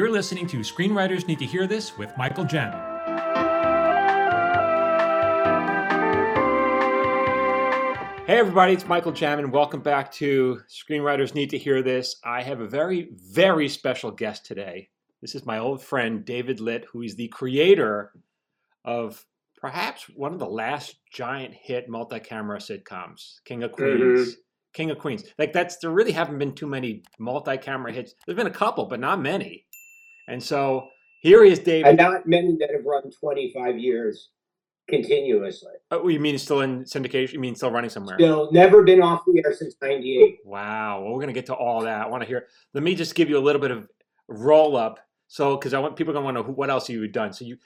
You're listening to Screenwriters Need to Hear This with Michael Jamin. Hey, everybody, it's Michael Jamin. Welcome back to Screenwriters Need to Hear This. I have a very, very special guest today. This is my old friend, David Litt, who is the creator of perhaps one of the last giant hit multi camera sitcoms, King of Queens. Mhm. King of Queens. Like, that's, there really haven't been too many multi camera hits. There's been a couple, but not many. And so here he is, David. and not many that have run 25 years continuously. Oh, you mean still in syndication? You mean still running somewhere? Still, never been off the air since 98. Wow. Well, we're gonna get to all that. I want to hear. Let me just give you a little bit of roll up. So, because I want people gonna want to know who, what else you've done. So you,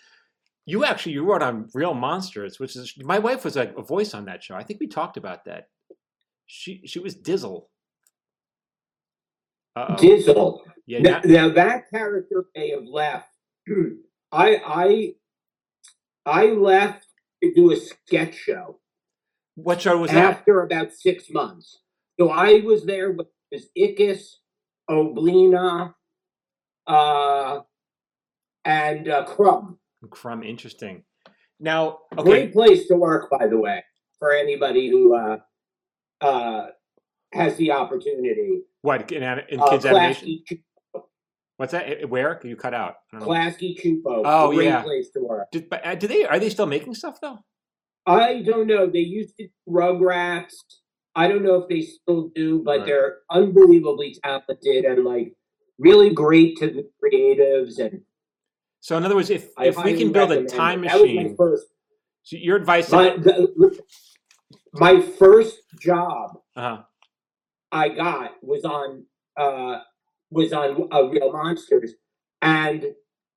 you actually you wrote on Real Monsters, which is my wife was like a voice on that show. I think we talked about that. She she was Dizzle. Uh-oh. Dizzle. Yeah. Now, now that character may have left. I I I left to do a sketch show what show was that? after about six months. So I was there with was Ickis, Oblina, uh, and uh, Krumm. Krumm. Interesting. Now, okay. Great place to work, by the way, for anybody who uh, uh, has the opportunity. What in, in Uh, kids animation? What's that? Where you cut out? Klasky Csupo. Oh, great yeah. place to work. Did, but, uh, do they are they still making stuff though? I don't know. They used to Rugrats. I don't know if they still do, but Right. they're unbelievably talented and like really great to the creatives. And So in other words, if I if we can build a it. time That was my machine, first, so your advice my, the, my first job uh, I got was on uh, was on uh, Real Monsters, and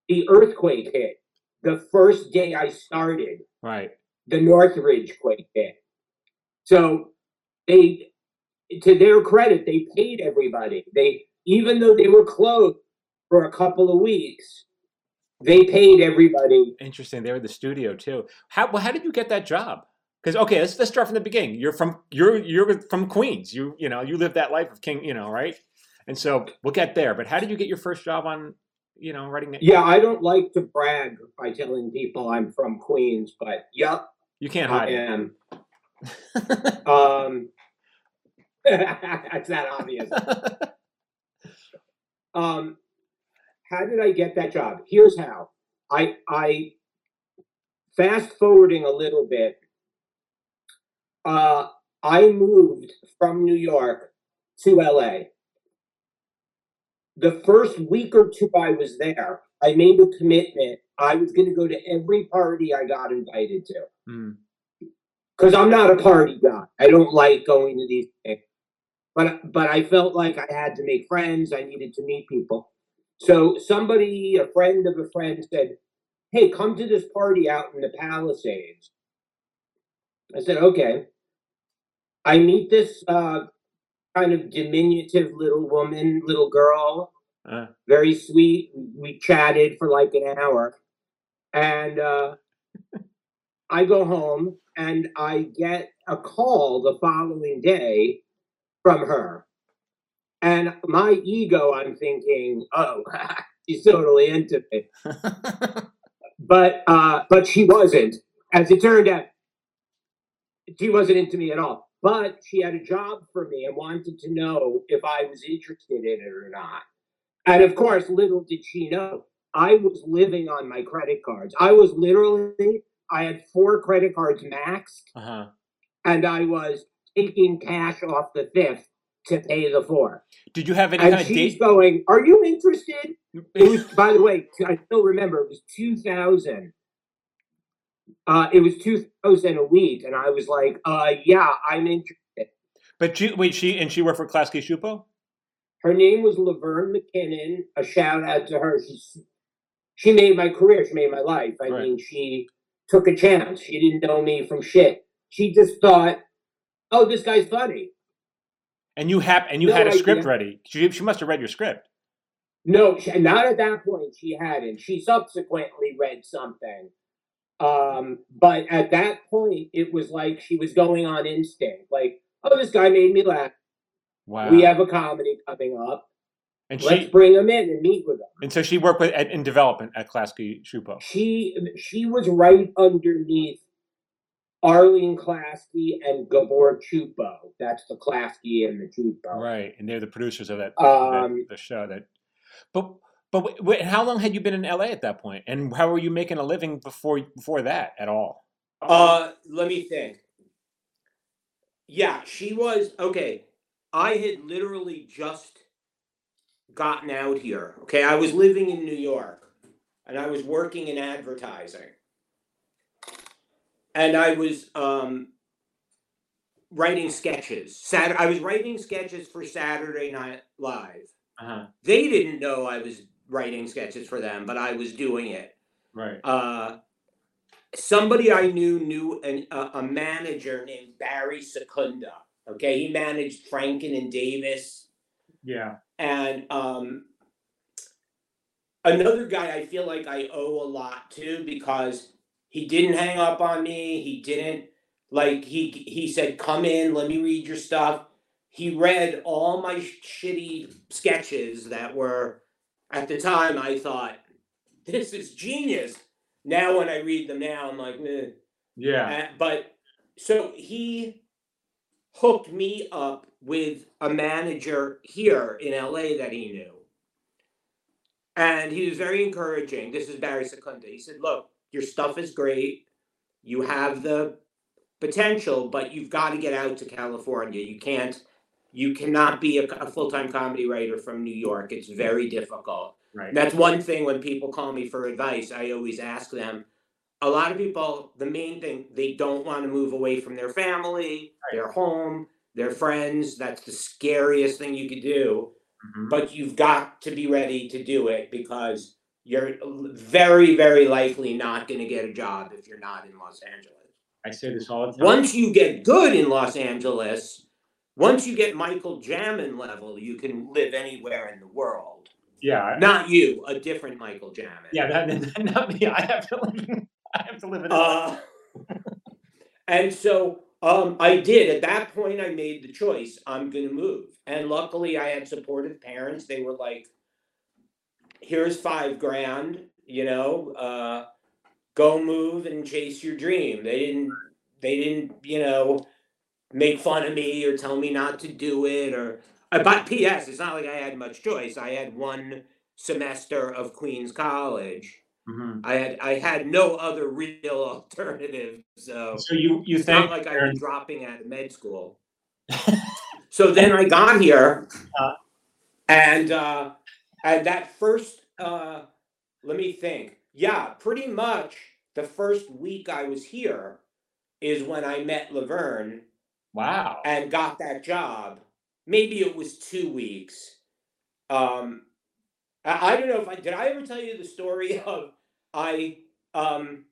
the earthquake hit the first day I started. right. The Northridge quake hit, so they, to their credit, they paid everybody. They even though they were closed for a couple of weeks, they paid everybody. Interesting. They were the studio too. How well, how did you get that job? Because okay, let's let's start from the beginning. You're from you're you're from Queens. You you know you live that life of king. You know right. And so we'll get there. But how did you get your first job on you know writing? it? Yeah, I don't like to brag by telling people I'm from Queens, but yep, You can't I hide it. am. Um, that's that obvious. Um, how did I get that job? Here's how. I I fast forwarding a little bit. Uh, I moved from New York to LA. The first week or two I was there, I made a commitment. I was going to go to every party I got invited to Mm. because I'm not a party guy. I don't like going to these things. But but I felt like I had to make friends. I needed to meet people. So somebody, a friend of a friend, said, "Hey, come to this party out in the Palisades." I said, "Okay." I meet this uh, kind of diminutive little woman, little girl, Uh, very sweet. We chatted for like an hour. And uh, I go home and I get a call the following day from her. And my ego, I'm thinking, oh, she's totally into me. But uh, but she wasn't. As it turned out, she wasn't into me at all. But she had a job for me and wanted to know if I was interested in it or not. And of course, little did she know, I was living on my credit cards. I was literally, I had four credit cards maxed, uh-huh. and I was taking cash off the fifth to pay the four. Did you have any And kind of she's date? going, Are you interested? It was, by the way, I still remember it was 2000. Uh, it was 2000 a week, and I was like, uh, Yeah, I'm interested. But you, wait, she and she worked for Klasky Csupo. Her name was Laverne McKinnon. A shout out to her. She's, she made my career. She made my life. I Right. mean, she took a chance. She didn't know me from shit. She just thought, oh, this guy's funny. And you have and you No had a script ready. She, she must have read your script. No, she, not at that point. She hadn't. She subsequently read something. Um, but at that point, it was like she was going on instinct. Like, oh, this guy made me laugh. Wow. We have a comedy coming up. And Let's she bring them in and meet with them. and so she worked with at, in development at Klasky Csupo. She she was right underneath Arlene Klasky and Gabor Csupo. That's the Klasky and the Csupo. Right, and they're the producers of that, Um, that the show. That, but but wait, wait, how long had you been in LA at that point, and how were you making a living before before that at all? Uh, let me think. Yeah, she was okay. I had literally just gotten out here. Okay, I was living in New York and I was working in advertising. And I was um writing sketches. Sat I was writing sketches for Saturday Night Live. Uh-huh. They didn't know I was writing sketches for them, but I was doing it Right. uh, somebody I knew knew an, a, a manager named Barry Secunda. Okay, he managed Franken and Davis, Yeah. and um, another guy I feel like I owe a lot to because he didn't hang up on me. He didn't like he he said, "Come in, let me read your stuff." He read all my shitty sketches that were at the time. I thought this is genius. Now when I read them now, I'm like. Yeah. Uh, but so he hooked me up with a manager here in LA that he knew. And he was very encouraging. This is Barry Secunda. He said, Look, your stuff is great. You have the potential, but you've got to get out to California. You can't, you cannot be a, a full time comedy writer from New York. It's very difficult. Right. That's one thing when people call me for advice, I always ask them. A lot of people, the main thing, they don't want to move away from their family, their home, their friends. That's the scariest thing you could do. Mhm. But you've got to be ready to do it because you're very, very likely not going to get a job if you're not in Los Angeles. I say this all the time. Once you get good in Los Angeles, once you get Michael Jamin level, you can live anywhere in the world. Yeah. Not you, a different Michael Jamin. Yeah. That, not me. I have to live. In, I have to live in. Uh, and so um, I did. At that point, I made the choice. I'm going to move. And luckily, I had supportive parents. They were like, here's five grand, you know, uh, go move and chase your dream. They didn't, they didn't, you know, make fun of me or tell me not to do it or, uh, but P.S., it's not like I had much choice. I had one semester of Queens College. Mhm. I had I had no other real alternative, so So you you it's not like I was dropping out of med school. so then I got here, Uh. and uh, and that first, uh, let me think. Yeah, pretty much the first week I was here is when I met Laverne Wow. and got that job. Maybe it was two weeks. Um, I, I don't know if I did. I ever tell you the story of I um,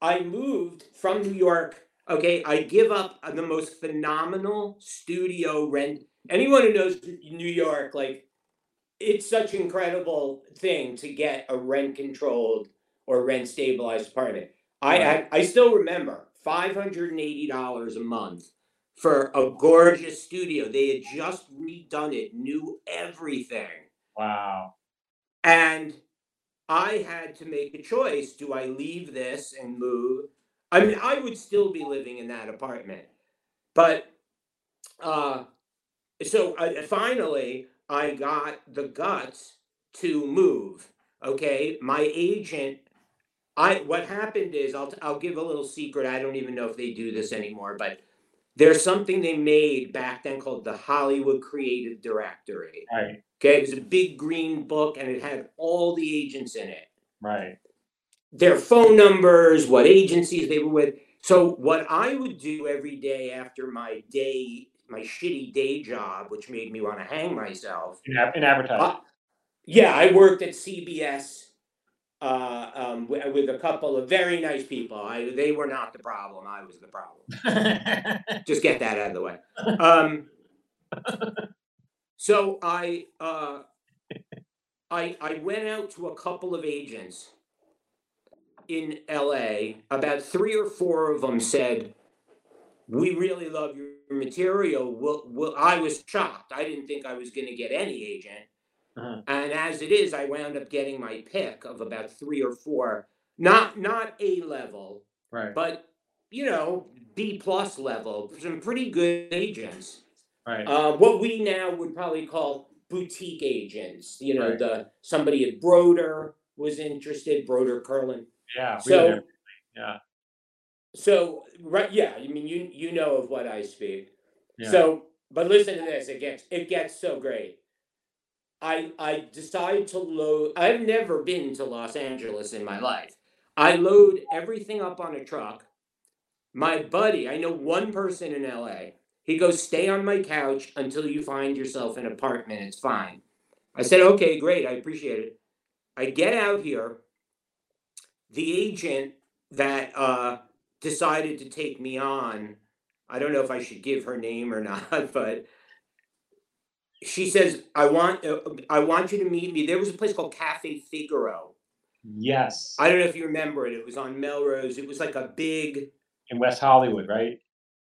I moved from New York. Okay, I give up the most phenomenal studio rent. Anyone who knows New York, like it's such an incredible thing to get a rent controlled or rent stabilized apartment. I Right. I, I still remember five hundred and eighty dollars a month for a gorgeous studio. They had just redone it, knew everything. Wow. And I had to make a choice. Do I leave this and move? I mean, I would still be living in that apartment. But uh, so uh, finally, I got the guts to move. Okay. My agent, I what happened is I'll I'll give a little secret. I don't even know if they do this anymore, but there's something they made back then called the Hollywood Creative Directory. Right. Okay, it was a big green book and it had all the agents in it, Right. their phone numbers, what agencies they were with. So, what I would do every day after my day, my shitty day job, which made me want to hang myself. In, in advertising. Uh, yeah, I worked at CBS uh, um, wi- with a couple of very nice people. I, they were not the problem, I was the problem. just get that out of the way. Um, so I, uh, I, I went out to a couple of agents in LA. About three or four of them said, "We really love your material." Well, well I was shocked. I didn't think I was going to get any agent. Uh-huh. And as it is, I wound up getting my pick of about three or four, not not A level, Right. but you know, B plus level, some pretty good agents. Right. Uh, what we now would probably call boutique agents. You know, Right. the somebody at Broder was interested, Broder Kurland. yeah. So. Yeah. so right, yeah. I mean, you you know of what I speak. Yeah. So, but listen to this. It gets it gets so great. I I decide to load. I've never been to Los Angeles in my life. I load everything up on a truck. My buddy, I know one person in LA. He goes, "Stay on my couch until you find yourself an apartment. It's fine." I said, "Okay, great. I appreciate it." I get out here. The agent that uh, decided to take me on I don't know if I should give her name or not, but she says, "I want, uh, I want you to meet me." There was a place called Cafe Figaro. Yes. I don't know if you remember it. It was on Melrose. It was like a big In West Hollywood, right?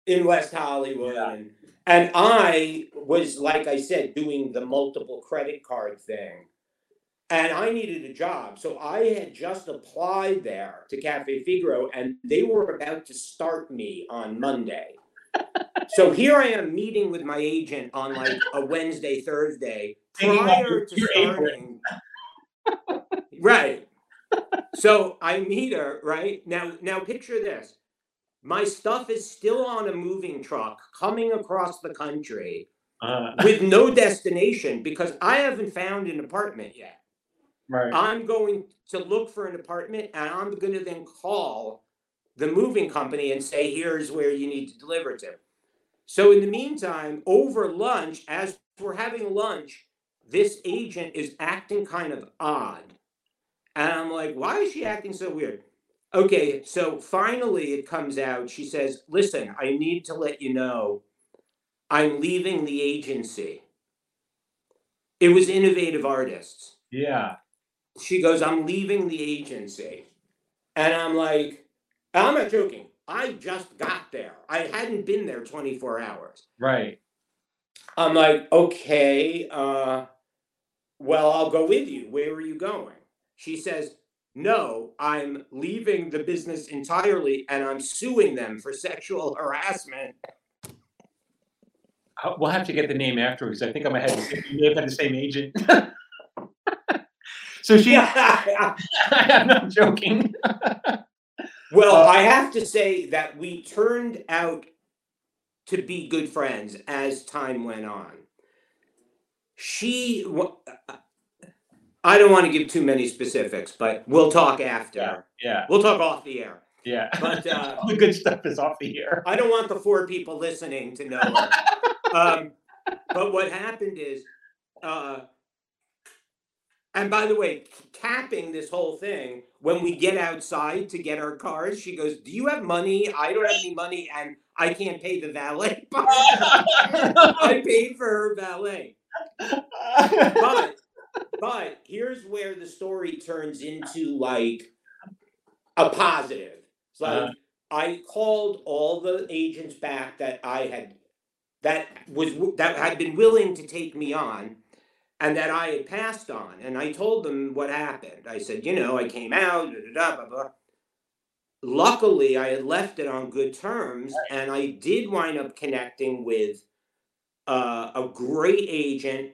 in West Hollywood, Yeah. and and I was like I said, doing the multiple credit card thing, and I needed a job, so I had just applied there to Cafe Figaro, and they were about to start me on Monday. So here I am meeting with my agent on like a Wednesday, Thursday, prior to starting. Right. So I meet her, right? Now now picture this. My stuff is still on a moving truck coming across the country Uh, with no destination because I haven't found an apartment yet. right. I'm going to look for an apartment and I'm going to then call the moving company and say, here's where you need to deliver to. So, in the meantime, over lunch, as we're having lunch, this agent is acting kind of odd. And I'm like, why is she acting so weird? Okay, so finally it comes out. She says, listen, I need to let you know I'm leaving the agency. It was Innovative Artists yeah. she goes, I'm leaving the agency. And I'm like, I'm not joking. I just got there. I hadn't been there 24 hours. Right. I'm like, okay, uh, well, I'll go with you. Where are you going? She says, no, I'm leaving the business entirely and I'm suing them for sexual harassment. Uh, We'll have to get the name afterwards. I think I might have, we may have had the same agent. so she, I'm not joking. Well, Uh, I have to say that we turned out to be good friends as time went on. She, I don't want to give too many specifics, but we'll talk after. Yeah. We'll talk off the air. Yeah. But uh, All the good stuff is off the air. I don't want the four people listening to know. um, but what happened is, uh, and by the way, capping this whole thing, when we get outside to get our cars, she goes, "Do you have money? I don't have any money, and I can't pay the valet." I paid for her valet, but but here's where the story turns into like a positive. It's like Uh-huh. I called all the agents back that I had that was that had been willing to take me on and that I had passed on and I told them what happened. I said, you know, I came out, da, da, da, blah. Luckily, I had left it on good terms and I did wind up connecting with uh, a great agent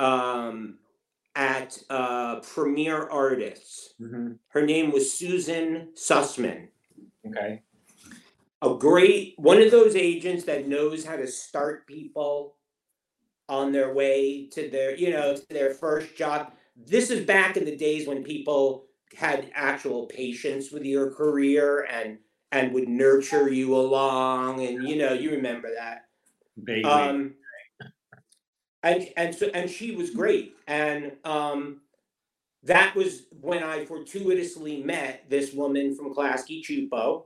um, at uh, Premier Artists. Mhm. Her name was Susan Sussman. Okay. A great one of those agents that knows how to start people on their way to their, you know, to their first job. This is back in the days when people had actual patience with your career and and would nurture you along and you know, you remember that. Vaguely. Um, and and so and she was great, and um, that was when I fortuitously met this woman from Klasky Csupo,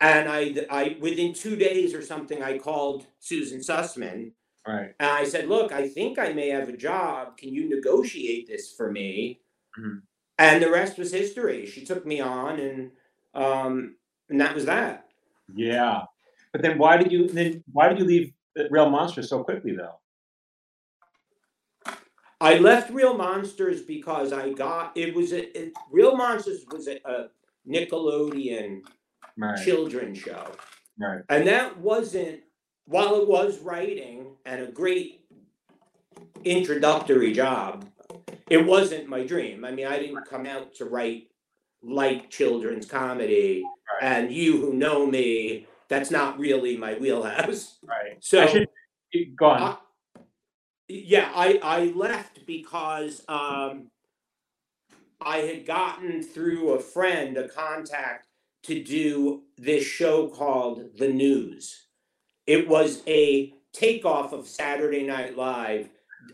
and I I within two days or something I called Susan Sussman right. and I said, "Look, I think I may have a job. Can you negotiate this for me?" Mhm. And the rest was history. She took me on, and um, and that was that. Yeah. But then why did you then why did you leave Real Monsters so quickly though? I left Real Monsters because I got it was a it, Real Monsters was a, a Nickelodeon Right. children's show. Right. And that wasn't, while it was writing and a great introductory job, it wasn't my dream. I mean, I didn't come out to write light children's comedy. Right. And you who know me, that's not really my wheelhouse. Right. So I should go on. I- yeah, I, I left because um, I had gotten through a friend a contact to do this show called The News. It was a takeoff of Saturday Night Live,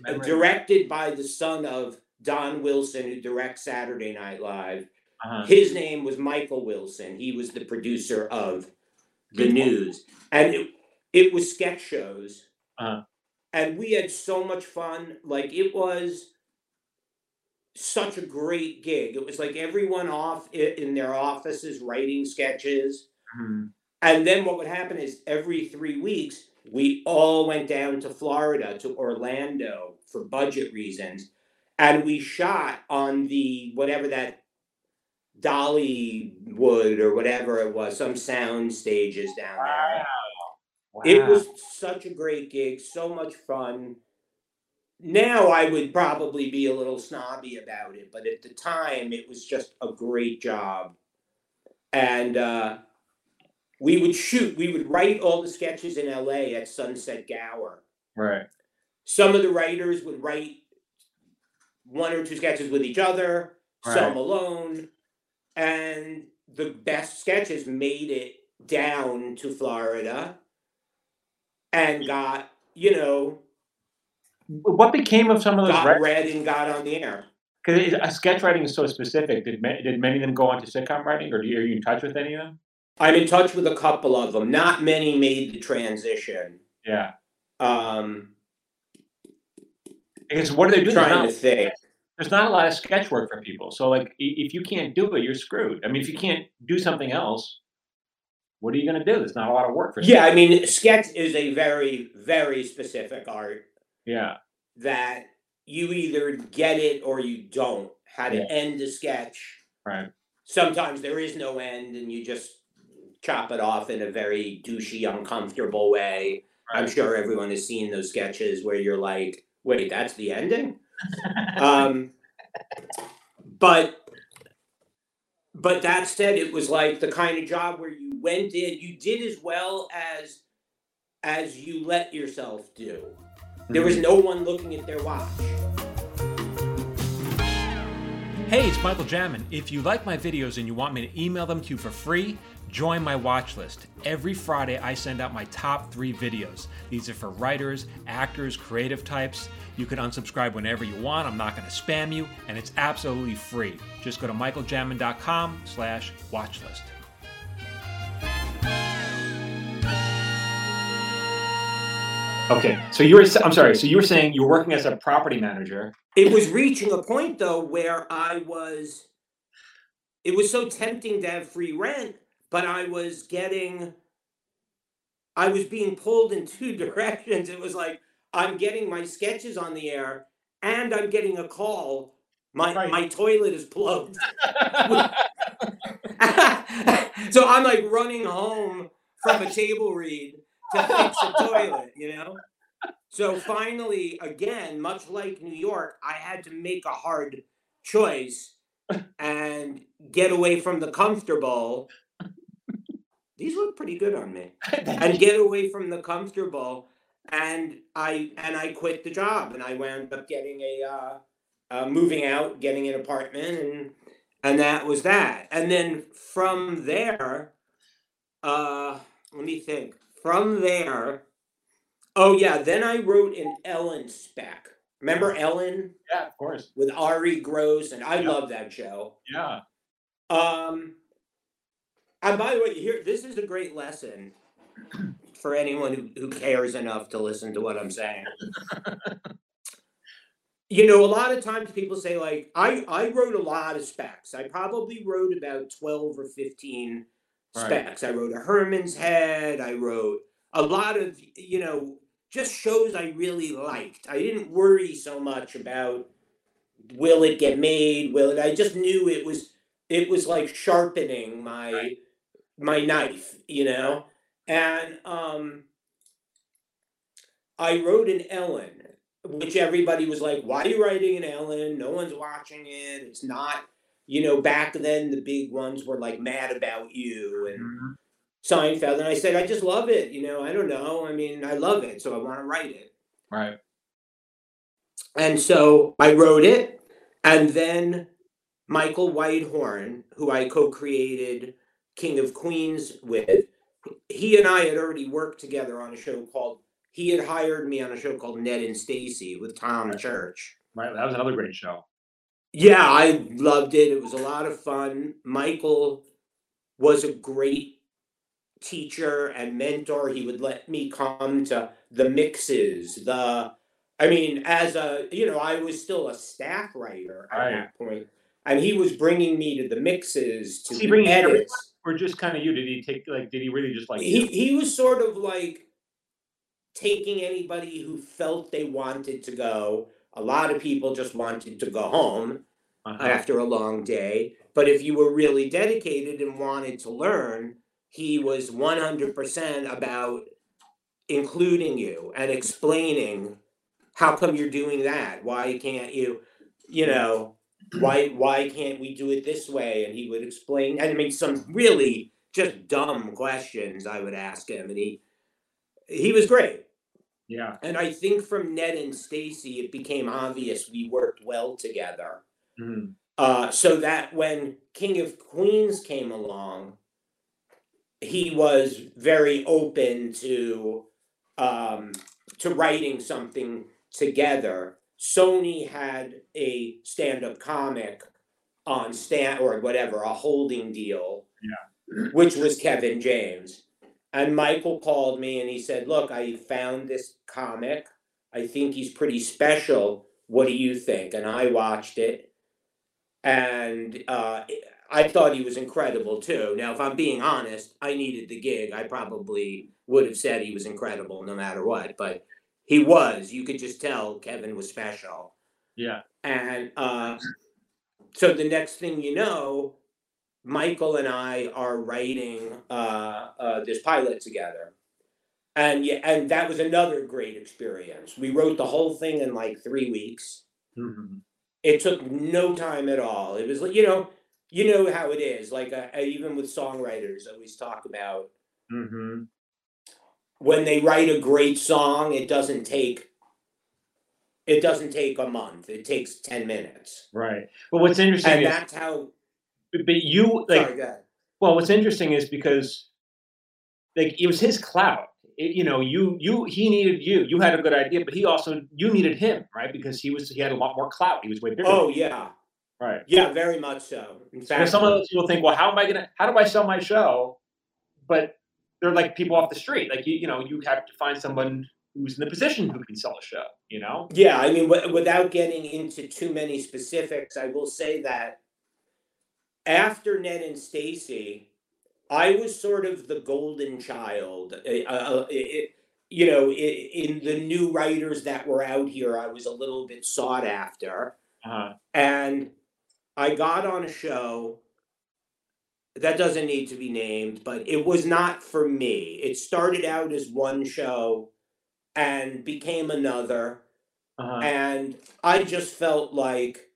uh, directed by the son of Don Wilson, who directs Saturday Night Live. uh-huh. His name was Michael Wilson. He was the producer of The Good. News. And it, it was sketch shows. Uh-huh. And we had so much fun. Like it was such a great gig. It was like everyone off in their offices writing sketches. Mhm. And then what would happen is every three weeks, we all went down to Florida, to Orlando for budget reasons. And we shot on the whatever that Dollywood or whatever it was, some sound stages down there. Wow. It was such a great gig, so much fun. Now I would probably be a little snobby about it, but at the time it was just a great job. And uh, we would shoot, we would write all the sketches in LA at Sunset Gower. right. Some of the writers would write one or two sketches with each other, right. some alone. And the best sketches made it down to Florida and got, you know, What became of some of those? got Because read and got on the air. uh, sketch writing is so specific. Did did many of them go on to sitcom writing, or are you in touch with any of them? I'm in touch with a couple of them. Not many made the transition. Yeah. Um, Because what do they do? There's trying not, to think. there's not a lot of sketch work for people. So like, if you can't do it, you're screwed. I mean, if you can't do something else, what are you going to do? There's not a lot of work for. Yeah, I mean, sketch is a very, very specific art. Yeah. that you either get it or you don't. How to Yeah. end a sketch. Right. Sometimes there is no end and you just chop it off in a very douchey, uncomfortable way. I'm sure everyone has seen those sketches where you're like, wait, that's the ending? um, but but that said, it was like the kind of job where you went in, you did as well as as you let yourself do. There was no one looking at their watch. Hey, it's Michael Jamin. If you like my videos and you want me to email them to you for free, join my watch list. Every Friday, I send out my top three videos. These are for writers, actors, creative types. You can unsubscribe whenever you want. I'm not going to spam you, and it's absolutely free. Just go to michaeljamin.com slash watchlist. Okay, so you were, I'm sorry, so you were saying you were working as a property manager. It was reaching a point though where I was it was so tempting to have free rent, but I was getting I was being pulled in two directions. It was like I'm getting my sketches on the air and I'm getting a call. My Right. my toilet is plugged. so I'm like running home from a table read to fix a toilet, you know? So finally, again, much like New York, I had to make a hard choice and get away from the comfortable. These look pretty good on me. And get away from the comfortable. And I and I quit the job and I wound up getting a uh, uh, moving out, getting an apartment, and and that was that. And then from there, uh, let me think. From there, oh yeah, then I wrote an Ellen spec. Remember Ellen yeah, of course. with Ari Gross, and I Yeah. love that show. Yeah. Um, and by the way, here this is a great lesson for anyone who, who cares enough to listen to what I'm saying. you know, a lot of times people say like, I I wrote a lot of specs. I probably wrote about twelve or fifteen Right. specs. I wrote a Herman's Head. I wrote a lot of you know just shows I really liked. I didn't worry so much about will it get made, will it I just knew it was it was like sharpening my Right. My knife, you know? And um I wrote an Ellen, which everybody was like, why are you writing an Ellen? No one's watching it. It's not, you know, back then the big ones were like mad about you and Mhm. Seinfeld. And I said, I just love it. You know, I don't know. I mean, I love it. So I want to write it. Right. And so I wrote it. And then Michael Weithorn, who I co created King of Queens with, he and I had already worked together on a show called, he had hired me on a show called Ned and Stacy with Tom Church. Right. That was another great show. Yeah, I loved it. It was a lot of fun. Michael was a great teacher and mentor. He would let me come to the mixes, the I mean, as a you know, I was still a staff writer at Right. that point, and he was bringing me to the mixes to Was the edits. Or just kind of you? Did he take like? Did he really just like? He you? he was sort of like taking anybody who felt they wanted to go. A lot of people just wanted to go home. Uh-huh. after a long day. But if you were really dedicated and wanted to learn, he was 100% about including you and explaining how come you're doing that? Why can't you, you know, why why can't we do it this way? And he would explain and I mean some really just dumb questions I would ask him and he he was great. Yeah. And I think from Ned and Stacy it became obvious we worked well together. Mhm. Uh, so that when King of Queens came along, he was very open to um, to writing something together. Sony had a stand-up comic on stand or whatever, a holding deal, which was Kevin James. And Michael called me and he said, "Look, I found this comic. I think he's pretty special. What do you think?" And I watched it and uh, I thought he was incredible too. Now, if I'm being honest, I needed the gig. I probably would have said he was incredible no matter what, but he was. You could just tell Kevin was special. Yeah. And uh, so the next thing you know, Michael and I are writing uh, uh, this pilot together. And yeah, and that was another great experience. We wrote the whole thing in like three weeks Mhm. it took no time at all. It was like you know, you know how it is. Like uh, even with songwriters, I always talk about Mhm. When they write a great song, it doesn't take. It doesn't take a month. It takes ten minutes, Right. But what's interesting and is, that's how. but you like, sorry, well, what's interesting is because, like, it was his clout. It, you know, you you he needed you. You had a good idea, but he also you needed him, right? Because he was he had a lot more clout. He was way bigger. Oh yeah, right. yeah, very much so. In fact, some of those people think, well, how am I gonna? How do I sell my show? But they're like people off the street. Like you, you know, you have to find someone who's in the position who can sell a show. You know. Yeah, I mean, w- without getting into too many specifics, I will say that after Ned and Stacy, I was sort of the golden child. Uh, uh, it, you know, in the new writers that were out here, I was a little bit sought after, Uh, and I got on a show that doesn't need to be named, but it was not for me. It started out as one show and became another uh, and I just felt like,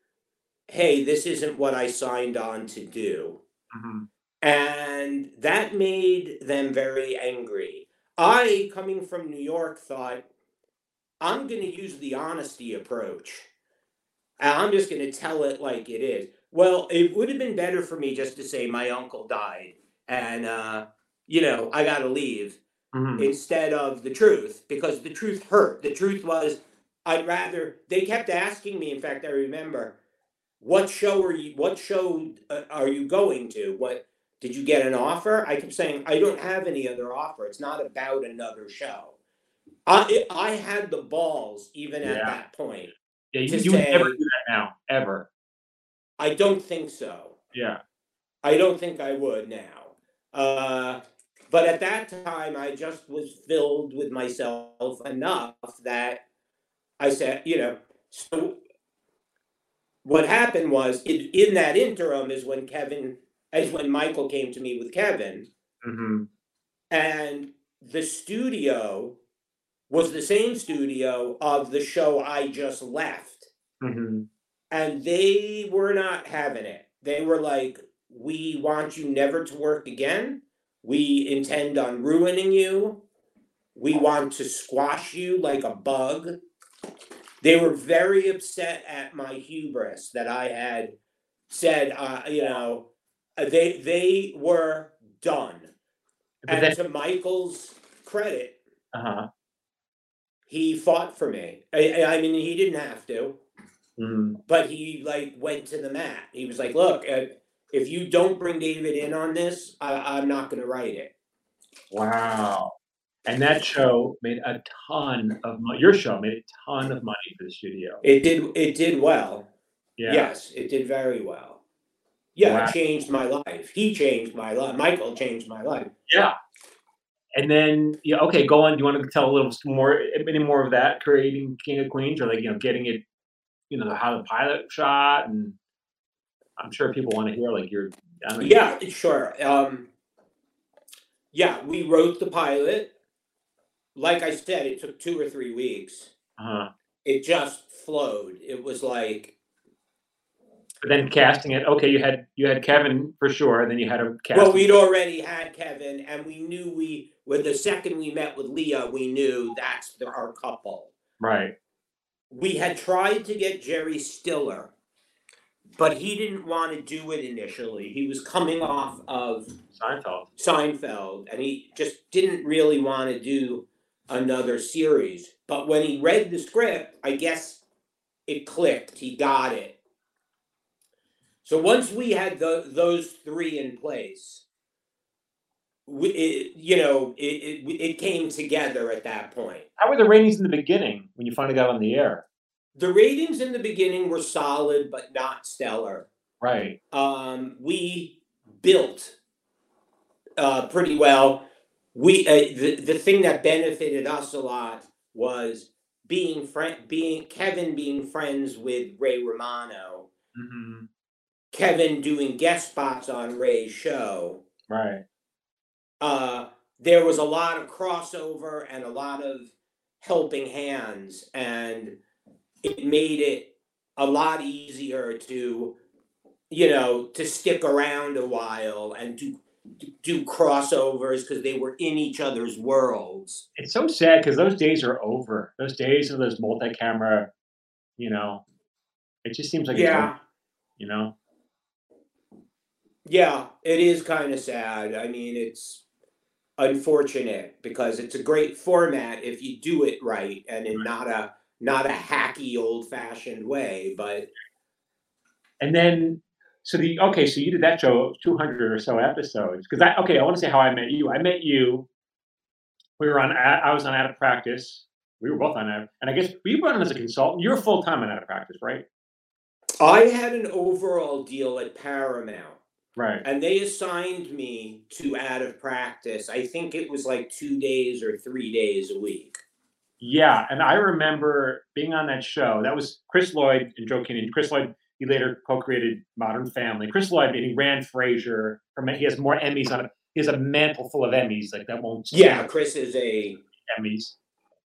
hey, this isn't what I signed on to do. mhm. And that made them very angry. I, coming from New York, thought, I'm going to use the honesty approach. I'm just going to tell it like it is. Well, it would have been better for me just to say my uncle died and, uh, you know, I got to leave Mhm. instead of the truth because the truth hurt. The truth was I'd rather they kept asking me in fact I remember what show are you what show uh, are you going to? What did you get an offer? I kept saying I don't have any other offer. It's not about another show. I I had the balls even at that point. Yeah, you, you would never do that now, ever. I don't think so. Yeah. I don't think I would now. Uh, but at that time, I just was filled with myself enough that I said, you know, so what happened was in, in that interim is when Kevin, is when Michael came to me with Kevin, Mm-hmm. and the studio was the same studio of the show I just left. Mm-hmm. And they were not having it. They were like, We want you never to work again. We intend on ruining you. We want to squash you like a bug. They were very upset at my hubris that I had said, uh, you know, uh, they they were done. But And to Michael's credit, uh-huh. he fought for me. I- I mean, he didn't have to, Mm-hmm. but he like went to the mat. He was like, "Look, uh, if you don't bring David in on this, I, I'm not going to write it." Wow. And that show made a ton of money. Your show made a ton of money for the studio. It did. It did well. Yeah. Yes, it did very well. Yeah, Wow. it changed my life. He changed my life. Michael changed my life. Yeah. And then, yeah, okay, go on. Do you want to tell a little more, any more of that, creating King of Queens, or like, you know, getting it, you know, how the pilot shot? And I'm sure people want to hear, like, your, don't know, Yeah, sure. Um, yeah, we wrote the pilot. Like I said, it took two or three weeks. uh It just flowed. It was like But then casting it, okay, you had you had Kevin for sure, and then you had a cast. Well, we'd already had Kevin, and we knew we, with the second we met with Leah, we knew that's the, our couple. right. We had tried to get Jerry Stiller, but he didn't want to do it initially. He was coming off of Seinfeld. Seinfeld, and he just didn't really want to do another series. But when he read the script, I guess it clicked. He got it. So once we had tho- those three in place, it, you know, it, it it came together at that point. How were the ratings in the beginning when you finally got on the air? The ratings in the beginning were solid, but not stellar. Right. um, we built uh, pretty well. We uh, the the thing that benefited us a lot was being friend, being Kevin being friends with Ray Romano. hmm Kevin doing guest spots on Ray's show. Right. Uh, there was a lot of crossover and a lot of helping hands, and it made it a lot easier to, you know, to stick around a while and to, do crossovers because they were in each other's worlds. It's so sad because those days are over. Those days of those multi-camera, you know, it just seems like Yeah, you know. yeah, it is kind of sad. I mean, it's unfortunate because it's a great format if you do it right and in not a not a hacky old-fashioned way, but And then, so the okay, so you did that show, two hundred or so episodes. Because I okay, I want to say how I met you. I met you. We were on. I was on Out of Practice. We were both on Out, and I guess we were on as a consultant. You're full time on Out of Practice, right? I had an overall deal at Paramount, Right. and they assigned me to out of practice. I think it was like two days or three days a week. Yeah, and I remember being on that show. That was Chris Lloyd and Joe Keenan. Chris Lloyd, he later co-created Modern Family. Chris Lloyd, and he ran Frasier. He has more Emmys on it. He has a mantle full of Emmys, like that won't. stop. Yeah, Chris is a Emmys.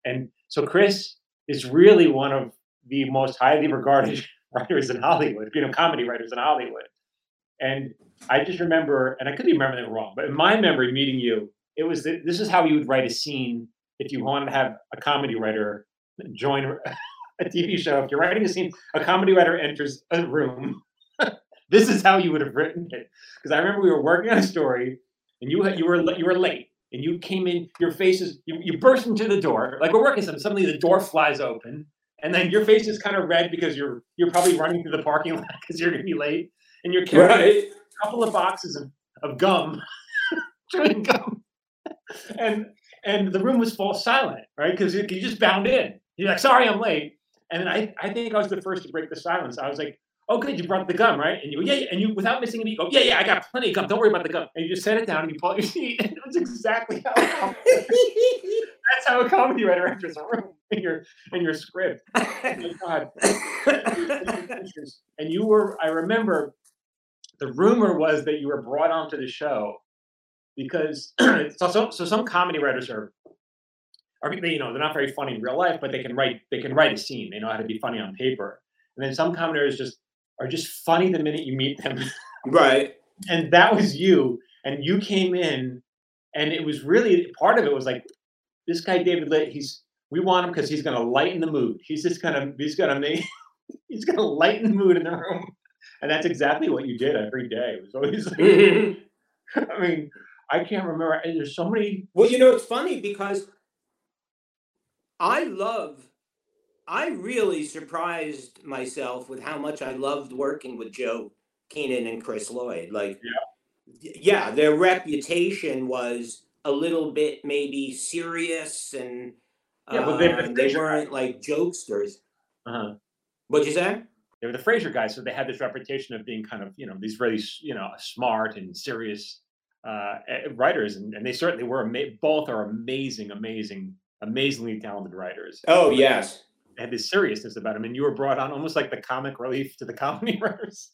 And so Chris is really one of the most highly regarded writers in Hollywood, you know, comedy writers in Hollywood. And I just remember, and I could be remembering it wrong, but in my memory meeting you, it was that this is how you would write a scene if you wanted to have a comedy writer join a TV show. If you're writing a scene, a comedy writer enters a room. this is how you would have written it. Because I remember we were working on a story, and you you were you were late, and you came in. Your face is you, you burst into the door like we're working something. Suddenly the door flies open, and then your face is kind of red because you're you're probably running through the parking lot because you're gonna be late, and you're carrying right. a couple of boxes of, of gum, chewing gum, and and the room was full silent, right? Because you, you just bound in. You're like, sorry, I'm late. And then I, I think I was the first to break the silence. I was like, oh, good, you brought the gum, right? And you go, yeah, yeah. And you, without missing a beat, go, yeah, yeah, I got plenty of gum. Don't worry about the gum. And you just set it down and you pull out your seat. And it was exactly how. That's how a comedy writer enters a room in your in your script. Oh my God. and you were, I remember, the rumor was that you were brought onto the show because so, so so some comedy writers are are they, you know they're not very funny in real life, but they can write they can write a scene. They know how to be funny on paper. And then some comedy writers just are just funny the minute you meet them. right. and that was you. And you came in, and it was really part of it was like this guy David Litt. He's we want him because he's going to lighten the mood. He's just gonna he's gonna make he's gonna lighten the mood in the room. And that's exactly what you did every day. It was always. I mean, I can't remember. There's so many. Well, you know, it's funny because I love, I really surprised myself with how much I loved working with Joe Keenan and Chris Lloyd. Like, yeah, yeah their reputation was a little bit maybe serious and yeah, but they, uh, they weren't like jokesters. Uh-huh. What'd you say? They were the Frasier guys, so they had this reputation of being kind of, you know, these really, you know, smart and serious uh, writers, and, and they certainly were. Ama- both are amazing, amazing, amazingly talented writers. Oh yes, they had this seriousness about them, and you were brought on almost like the comic relief to the comedy writers.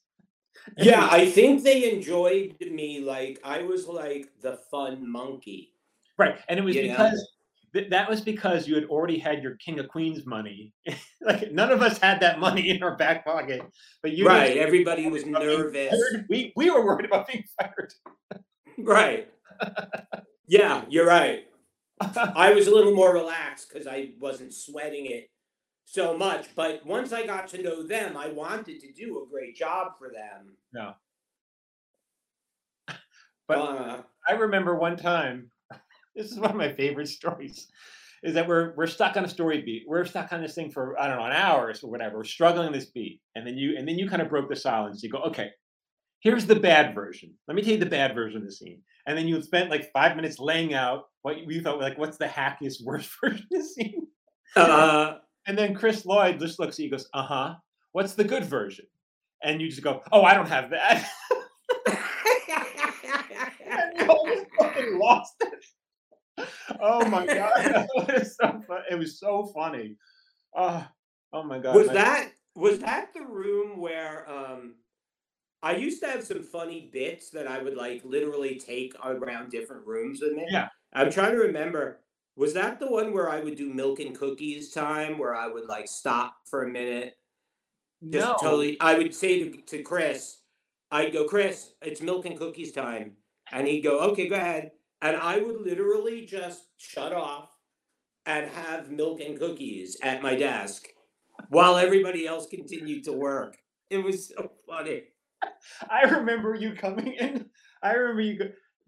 yeah, I think they enjoyed me like I was like the fun monkey. Right, and it was you because th- that was because you had already had your King of Queens money. like none of us had that money in our back pocket, but you right. Everybody was nervous. We we were worried about being fired. right. Yeah, you're right. I was a little more relaxed because I wasn't sweating it so much. But once I got to know them, I wanted to do a great job for them. Yeah. But uh, I remember one time, this is one of my favorite stories, is that we're we're stuck on a story beat. We're stuck on this thing for I don't know an hour or whatever. We're struggling this beat, and then you and then you kind of broke the silence. You go, okay, here's the bad version. Let me tell you the bad version of the scene. And then you spent like five minutes laying out what you thought like what's the hackiest worst version of the scene. Uh, and then Chris Lloyd just looks at you, goes, "Uh huh. What's the good version?" And you just go, "Oh, I don't have that." and you almost fucking lost it. Oh my god, it was so fun. It was so funny. Oh, oh my god. Was that was that the room where um I used to have some funny bits that I would like literally take around different rooms with me. Yeah. I'm trying to remember. Was that the one where I would do milk and cookies time where I would like stop for a minute? Just no. totally I would say to, to Chris, I'd go, Chris, it's milk and cookies time. And he'd go, okay, go ahead. And I would literally just shut off and have milk and cookies at my desk while everybody else continued to work. It was so funny. I remember you coming in. I remember you.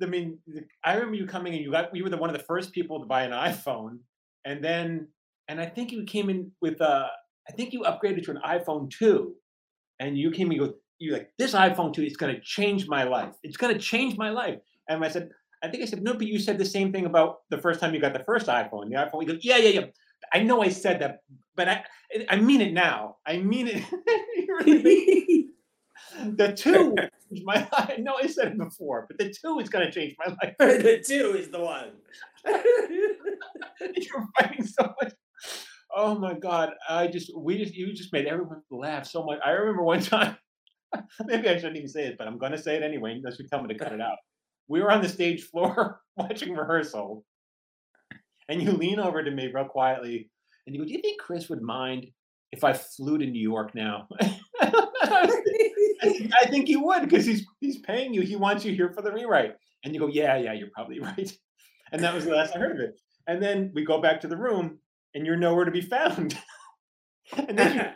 I mean, I remember you coming in. You got. You were the one of the first people to buy an iPhone, and then, and I think you came in with. uh I think you upgraded to an iPhone two, and you came in with you like this iPhone two is going to change my life. It's going to change my life. And I said, I think I said no, but you said the same thing about the first time you got the first iPhone. The iPhone. You go, yeah, yeah, yeah. I know I said that, but I I mean it now. I mean it. the two my life. No, I said it before, but the two is going to change my life. the two is the one. You're fighting so much. Oh my god! I just we just you just made everyone laugh so much. I remember one time. maybe I shouldn't even say it, but I'm going to say it anyway, unless you tell me to cut it out. We were on the stage floor watching rehearsal, and you lean over to me real quietly, and you go, "Do you think Chris would mind if I flew to New York now?" I think he would because he's he's paying you. He wants you here for the rewrite. And you go, yeah, yeah, you're probably right. And that was the last I heard of it. And then we go back to the room, and you're nowhere to be found. and then your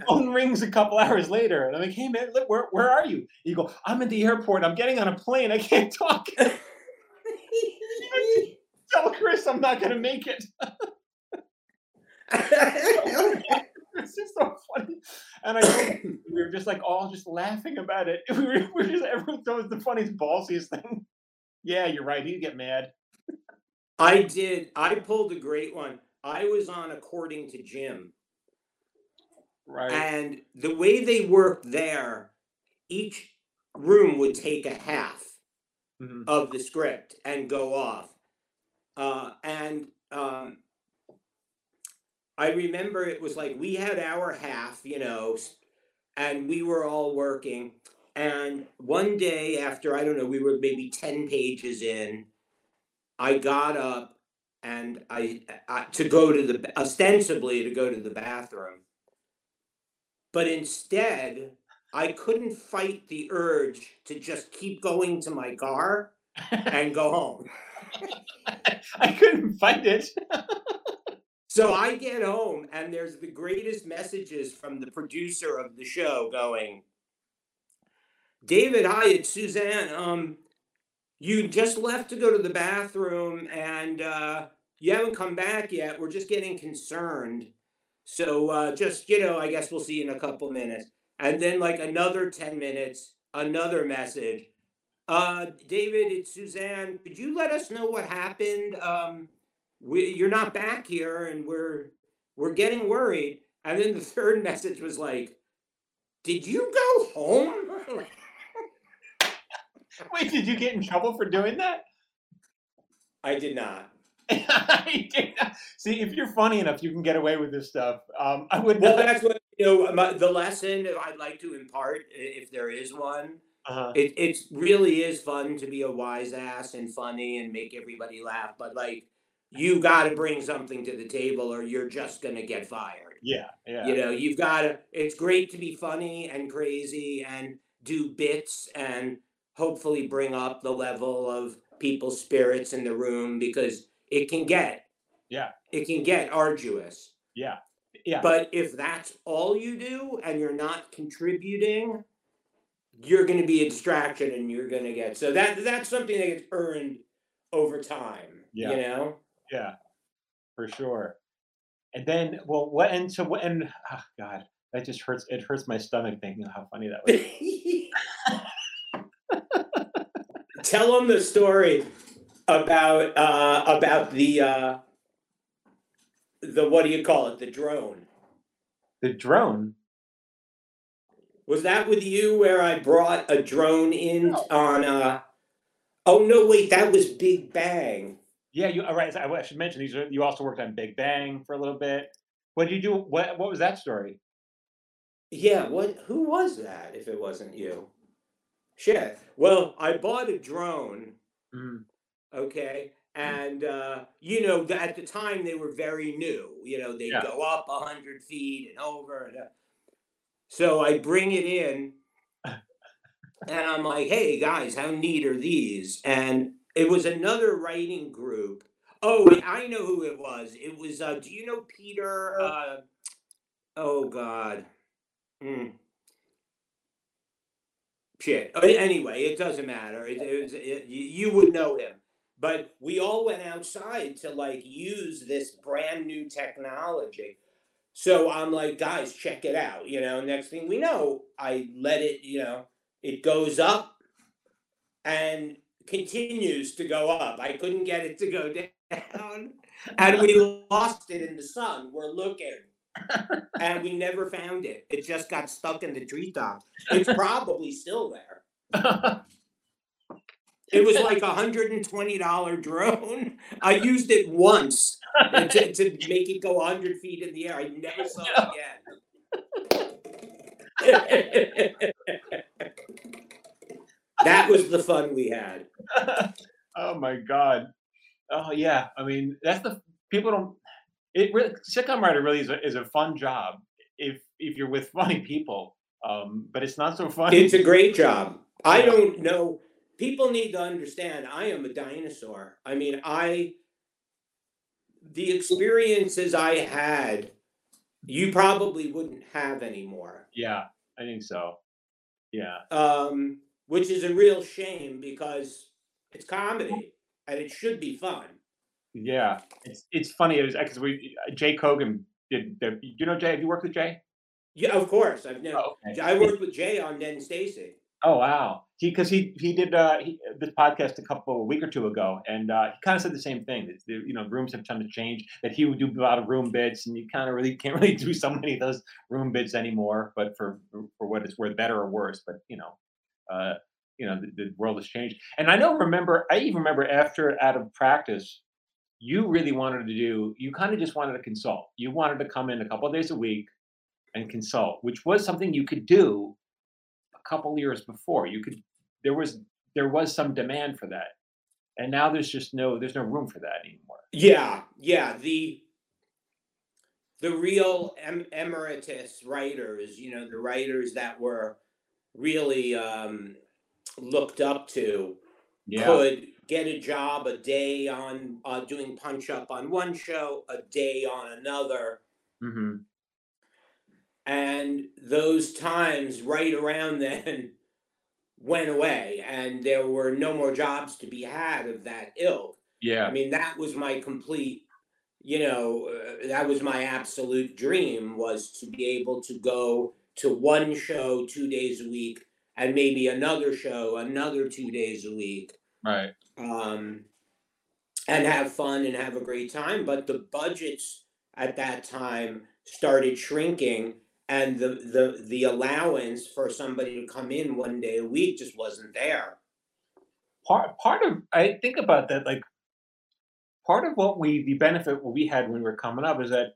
phone rings a couple hours later, and I'm like, hey man, look, where where are you? And you go, I'm at the airport. I'm getting on a plane. I can't talk. Tell Chris I'm not gonna make it. it's just so funny. And I we were just like all just laughing about it. We were, we were just everyone thought it was the funniest ballsiest thing. Yeah, you're right. He'd get mad. I did. I pulled a great one. I was on according to Jim. Right. And the way they worked there, each room would take a half Mhm. of the script and go off. Uh, and um, I remember it was like we had our half, you know, and we were all working. And one day after, I don't know, we were maybe 10 pages in, I got up and I, I to go to the ostensibly to go to the bathroom. But instead, I couldn't fight the urge to just keep going to my car and go home. I couldn't find it. So I get home and there's the greatest messages from the producer of the show going, David, hi, it's Suzanne. Um, you just left to go to the bathroom and uh, you haven't come back yet. We're just getting concerned. So uh, just, you know, I guess we'll see in a couple minutes. And then like another 10 minutes, another message. Uh, David, it's Suzanne. Could you let us know what happened? Um, we, you're not back here and we're we're getting worried and then the third message was like did you go home Wait, did you get in trouble for doing that? i did not I did not. See, if you're funny enough, you can get away with this stuff. Um, I would well not. that's what you know my, the lesson i'd like to impart if there is one Uh-huh. it it really is fun to be a wise ass and funny and make everybody laugh but like you got to bring something to the table or you're just going to get fired Yeah, yeah. You know, you've got to, it's great to be funny and crazy and do bits and hopefully bring up the level of people's spirits in the room because it can get, Yeah. it can get arduous. Yeah. Yeah. But if that's all you do and you're not contributing, you're going to be a distraction and you're going to get, so that, that's something that gets earned over time, Yeah. you know? Yeah, for sure. And then, well, what? And so, what? And oh God, that just hurts. It hurts my stomach thinking how funny that was. Tell them the story about uh, about the uh, the what do you call it? The drone. the drone. Was that with you where I brought a drone in No. on? Uh... Oh no! Wait, that was Big Bang. Yeah, you. All right. I, I should mention these. Are, you also worked on Big Bang for a little bit. What did you do? What What was that story? Yeah. What? Who was that? If it wasn't you. Shit. Well, I bought a drone. Mhm. Okay? And uh, you know at the time they were very new you know they'd Yeah. go up a hundred feet and over and uh, so i bring it in and i'm like hey guys how neat are these? And it was another writing group. Oh i know who it was. It was uh, do you know peter uh, oh god. Hmm. shit. Anyway it doesn't matter. It, it was, it, you would know him but we all went outside to like use this brand new technology. So i'm like guys check it out you know next thing we know i let it you know it goes up and continues to go up. I couldn't get it to go down. And we lost it in the sun. We're looking. And we never found it. It just got stuck in the treetops. It's probably still there it was like a hundred and twenty dollar drone. I used it once to, to make it go hundred feet in the air. I never saw it again. that was the fun we had. oh my God. Oh yeah. I mean, that's the people don't. It really sitcom writer really is a, is a fun job if if you're with funny people. Um, but it's not so funny. It's a great job. I don't know. People need to understand I am a dinosaur. I mean, I the experiences I had, you probably wouldn't have anymore. yeah, I think so. Yeah. um, which is a real shame because it's comedy and it should be fun. Yeah, it's it's funny. It was because we Jay Kogan did. The, you know Jay? Have you worked with Jay? Yeah, of course. I've never. Oh, okay. I worked with Jay on Ned and Stacey. Oh wow! Because he, he did uh, he, this podcast a couple a week or two ago, and uh, he kind of said the same thing. That the, you know rooms have tend to change. That he would do a lot of room bits, and you kind of really can't really do so many of those room bits anymore. But for for what it's worth, better or worse. But you know, uh, you know the, the world has changed. And I know. Remember, I even remember after out of practice, you really wanted to do. You kind of just wanted to consult. You wanted to come in a couple of days a week and consult, which was something you could do couple years before. You could there was there was some demand for that, and now there's just no there's no room for that anymore. Yeah, yeah. The the real em- emeritus writers, you know, the writers that were really um, looked up to, Yeah, could get a job a day on uh, doing punch up on one show, a day on another, hmm and those times right around then went away, and there were no more jobs to be had of that ilk. yeah, I mean, that was my complete, you know, uh, that was my absolute dream was to be able to go to one show two days a week and maybe another show another two days a week right. um, and have fun and have a great time. But the budgets at that time started shrinking. And the, the the allowance for somebody to come in one day a week just wasn't there. Part part of I think about that like part of what we the benefit what we had when we were coming up is that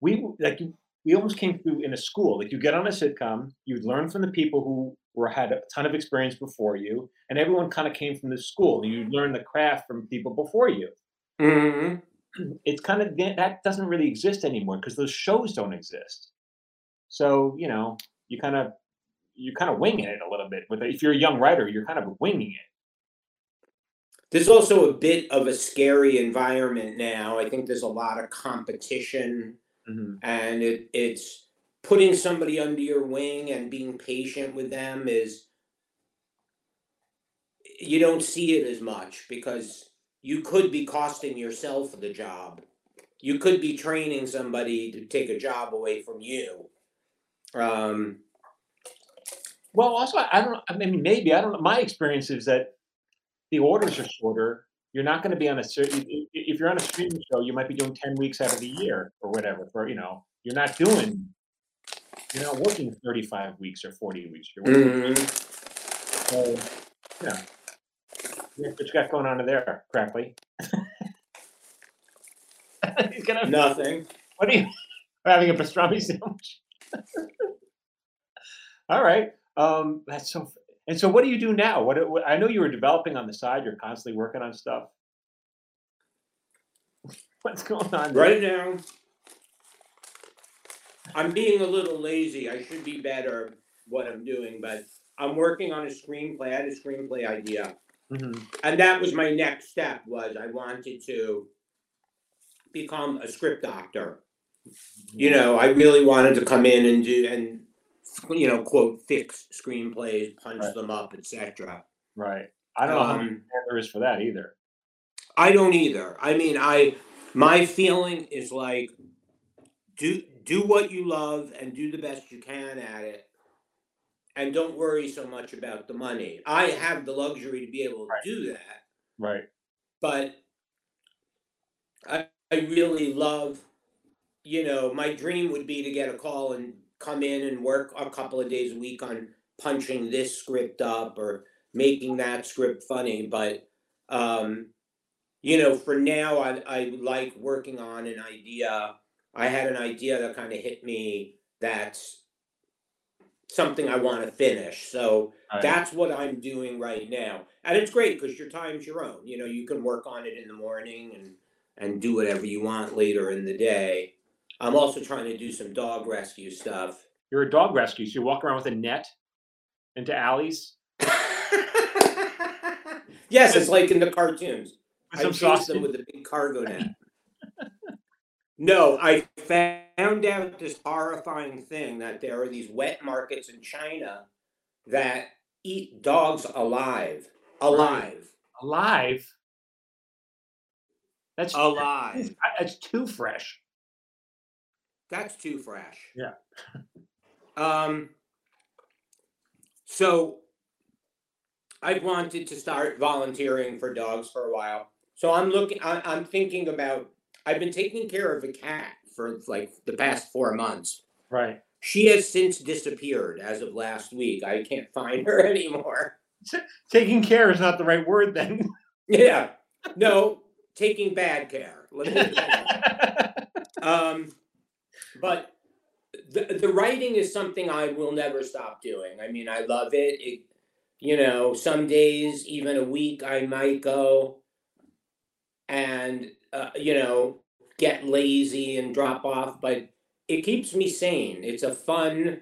we like we almost came through in a school. Like you get on a sitcom, you'd learn from the people who were had a ton of experience before you, and everyone kind of came from the school. You learn the craft from people before you. Mm-hmm. It's kind of that doesn't really exist anymore because those shows don't exist. So you know, you kind of you're kind of winging it a little bit. With if you're a young writer, you're kind of winging it. There's also a bit of a scary environment now. I think there's a lot of competition hmm and it, it's putting somebody under your wing and being patient with them is you don't see it as much because you could be costing yourself the job. You could be training somebody to take a job away from you. Um, Well, also, I don't. I mean, maybe I don't know. My experience is that the orders are shorter. You're not going to be on a certain. If you're on a streaming show, you might be doing ten weeks out of the year or whatever. For you know, you're not doing. You're not working 35 weeks or 40 weeks. You're working. mhm. So, yeah. Yeah, What you got going on in there, Crackly? He's gonna. Nothing. What are you having a pastrami sandwich? All right. Um, that's so. And so, what do you do now? What, what I know you were developing on the side. You're constantly working on stuff. What's going on? there? Right now, I'm being a little lazy. I should be better what I'm doing, but I'm working on a screenplay. I had a screenplay idea, Mhm. and that was my next step. Was I wanted to become a script doctor. You know, I really wanted to come in and do and you know quote fix screenplays, punch Right. them up, etc. Right. I don't know how Um, there is for that either. I don't either. I mean, I my feeling is like do do what you love and do the best you can at it. And don't worry so much about the money. I have the luxury to be able to Right. do that, Right. but I I really love you know, my dream would be to get a call and come in and work a couple of days a week on punching this script up or making that script funny, but um you know, for now, I I like working on an idea. I had an idea that kind of hit me that's something I want to finish. So Right. that's what I'm doing right now, and it's great because your time's your own. You know, you can work on it in the morning and and do whatever you want later in the day. I'm also trying to do some dog rescue stuff. You're a dog rescue. So you walk around with a net into alleys yes, it's like in the cartoons. I sausage. them with a big cargo net. no, I found out this horrifying thing that there are these wet markets in China that eat dogs alive. Alive. alive. That's Alive. That's too fresh. That's too fresh. Yeah. Um so I've wanted to start volunteering for dogs for a while. So I'm looking. I, I'm thinking about. I've been taking care of a cat for like the past four months. Right. She has since disappeared as of last week. I can't find her anymore. Taking care is not the right word then. Yeah. No, taking bad care. Let me put it that way. um, but the the writing is something I will never stop doing. I mean, I love it. it. You know, some days, even a week, I might go and uh, you know get lazy and drop off, but it keeps me sane. It's a fun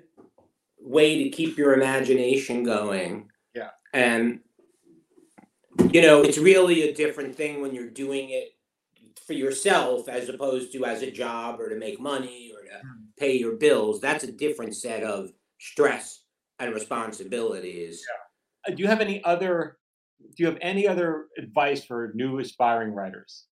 way to keep your imagination going. Yeah. And you know, it's really a different thing when you're doing it for yourself as opposed to as a job or to make money or to Mm. pay your bills. That's a different set of stress and responsibilities. Uh, Do you have any other? Do you have any other advice for new aspiring writers?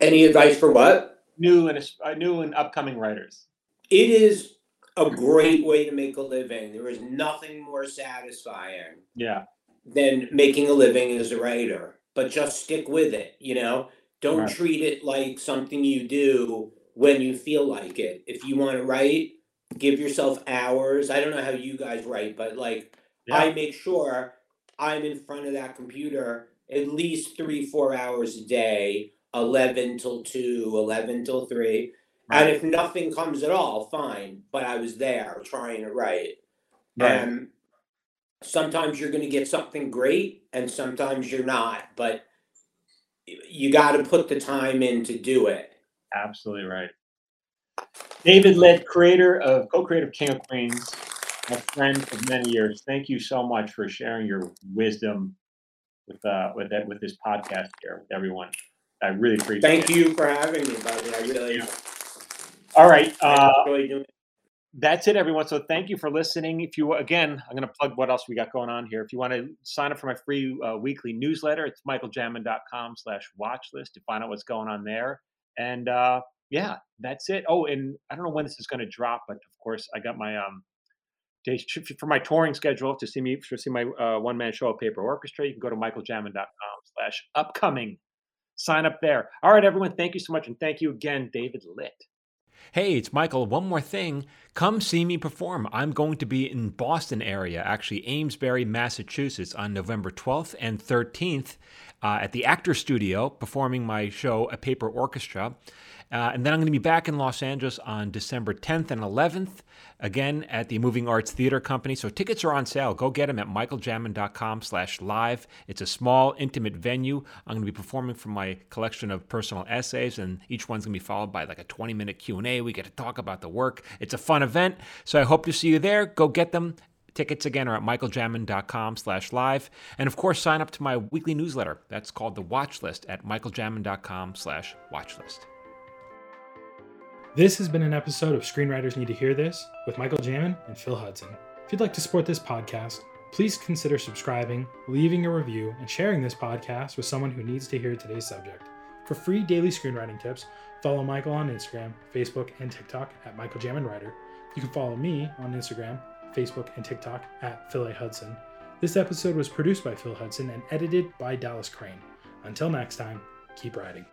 Any advice for what? New and uh, new and upcoming writers. It is a great way to make a living. There is nothing more satisfying Yeah. than making a living as a writer. But just stick with it, you know? Don't Right. treat it like something you do when you feel like it. If you want to write, give yourself hours. I don't know how you guys write, but like I make sure I'm in front of that computer at least three, four hours a day, 11 till 2, 11 till 3. And if nothing comes at all, fine. But I was there trying to write. Right. And sometimes you're going to get something great and sometimes you're not. But you got to put the time in to do it. Absolutely right. David Litt creator of co-creator of King of Queens, a friend of many years. Thank you so much for sharing your wisdom with uh with that with this podcast here with everyone. I really appreciate it. Thank you for having me, buddy. I really Yeah. All right. I Uh, enjoy doing it. That's it, everyone. So thank you for listening. If you again, I'm going to plug what else we got going on here. If you want to sign up for my free uh, weekly newsletter, it's michaeljamin.com slash watch list to find out what's going on there. And uh, yeah, that's it. Oh, and I don't know when this is going to drop, but of course, I got my um days for my touring schedule to see me to see my uh, one man show Paper Orchestra. You can go to michaeljamin.com slash upcoming. Sign up there. All right, everyone. Thank you so much, and thank you again, David Litt. Hey, it's Michael. One more thing. Come see me perform. I'm going to be in Boston area, actually Amesbury, Massachusetts, on November 12th and 13th uh, at the Actor Studio, performing my show, A Paper Orchestra. Uh, and then I'm going to be back in Los Angeles on December 10th and 11th, again at the Moving Arts Theater Company. So tickets are on sale. Go get them at michaeljamin.com slash live. It's a small, intimate venue. I'm going to be performing from my collection of personal essays, and each one's going to be followed by like a 20-minute Q&A. We get to talk about the work. It's a fun event, so I hope to see you there. Go get them. Tickets again are at michaeljamin.com slash live. And of course, sign up to my weekly newsletter. That's called The Watch List at michaeljamin.com slash watch list. This has been an episode of Screenwriters Need to Hear This with Michael Jamin and Phil Hudson. If you'd like to support this podcast, please consider subscribing, leaving a review, and sharing this podcast with someone who needs to hear today's subject. For free daily screenwriting tips, follow Michael on Instagram, Facebook, and TikTok at Michael Jamin Writer. You can follow me on Instagram, Facebook, and TikTok at Phil A. Hudson. This episode was produced by Phil Hudson and edited by Dallas Crane. Until next time, keep writing.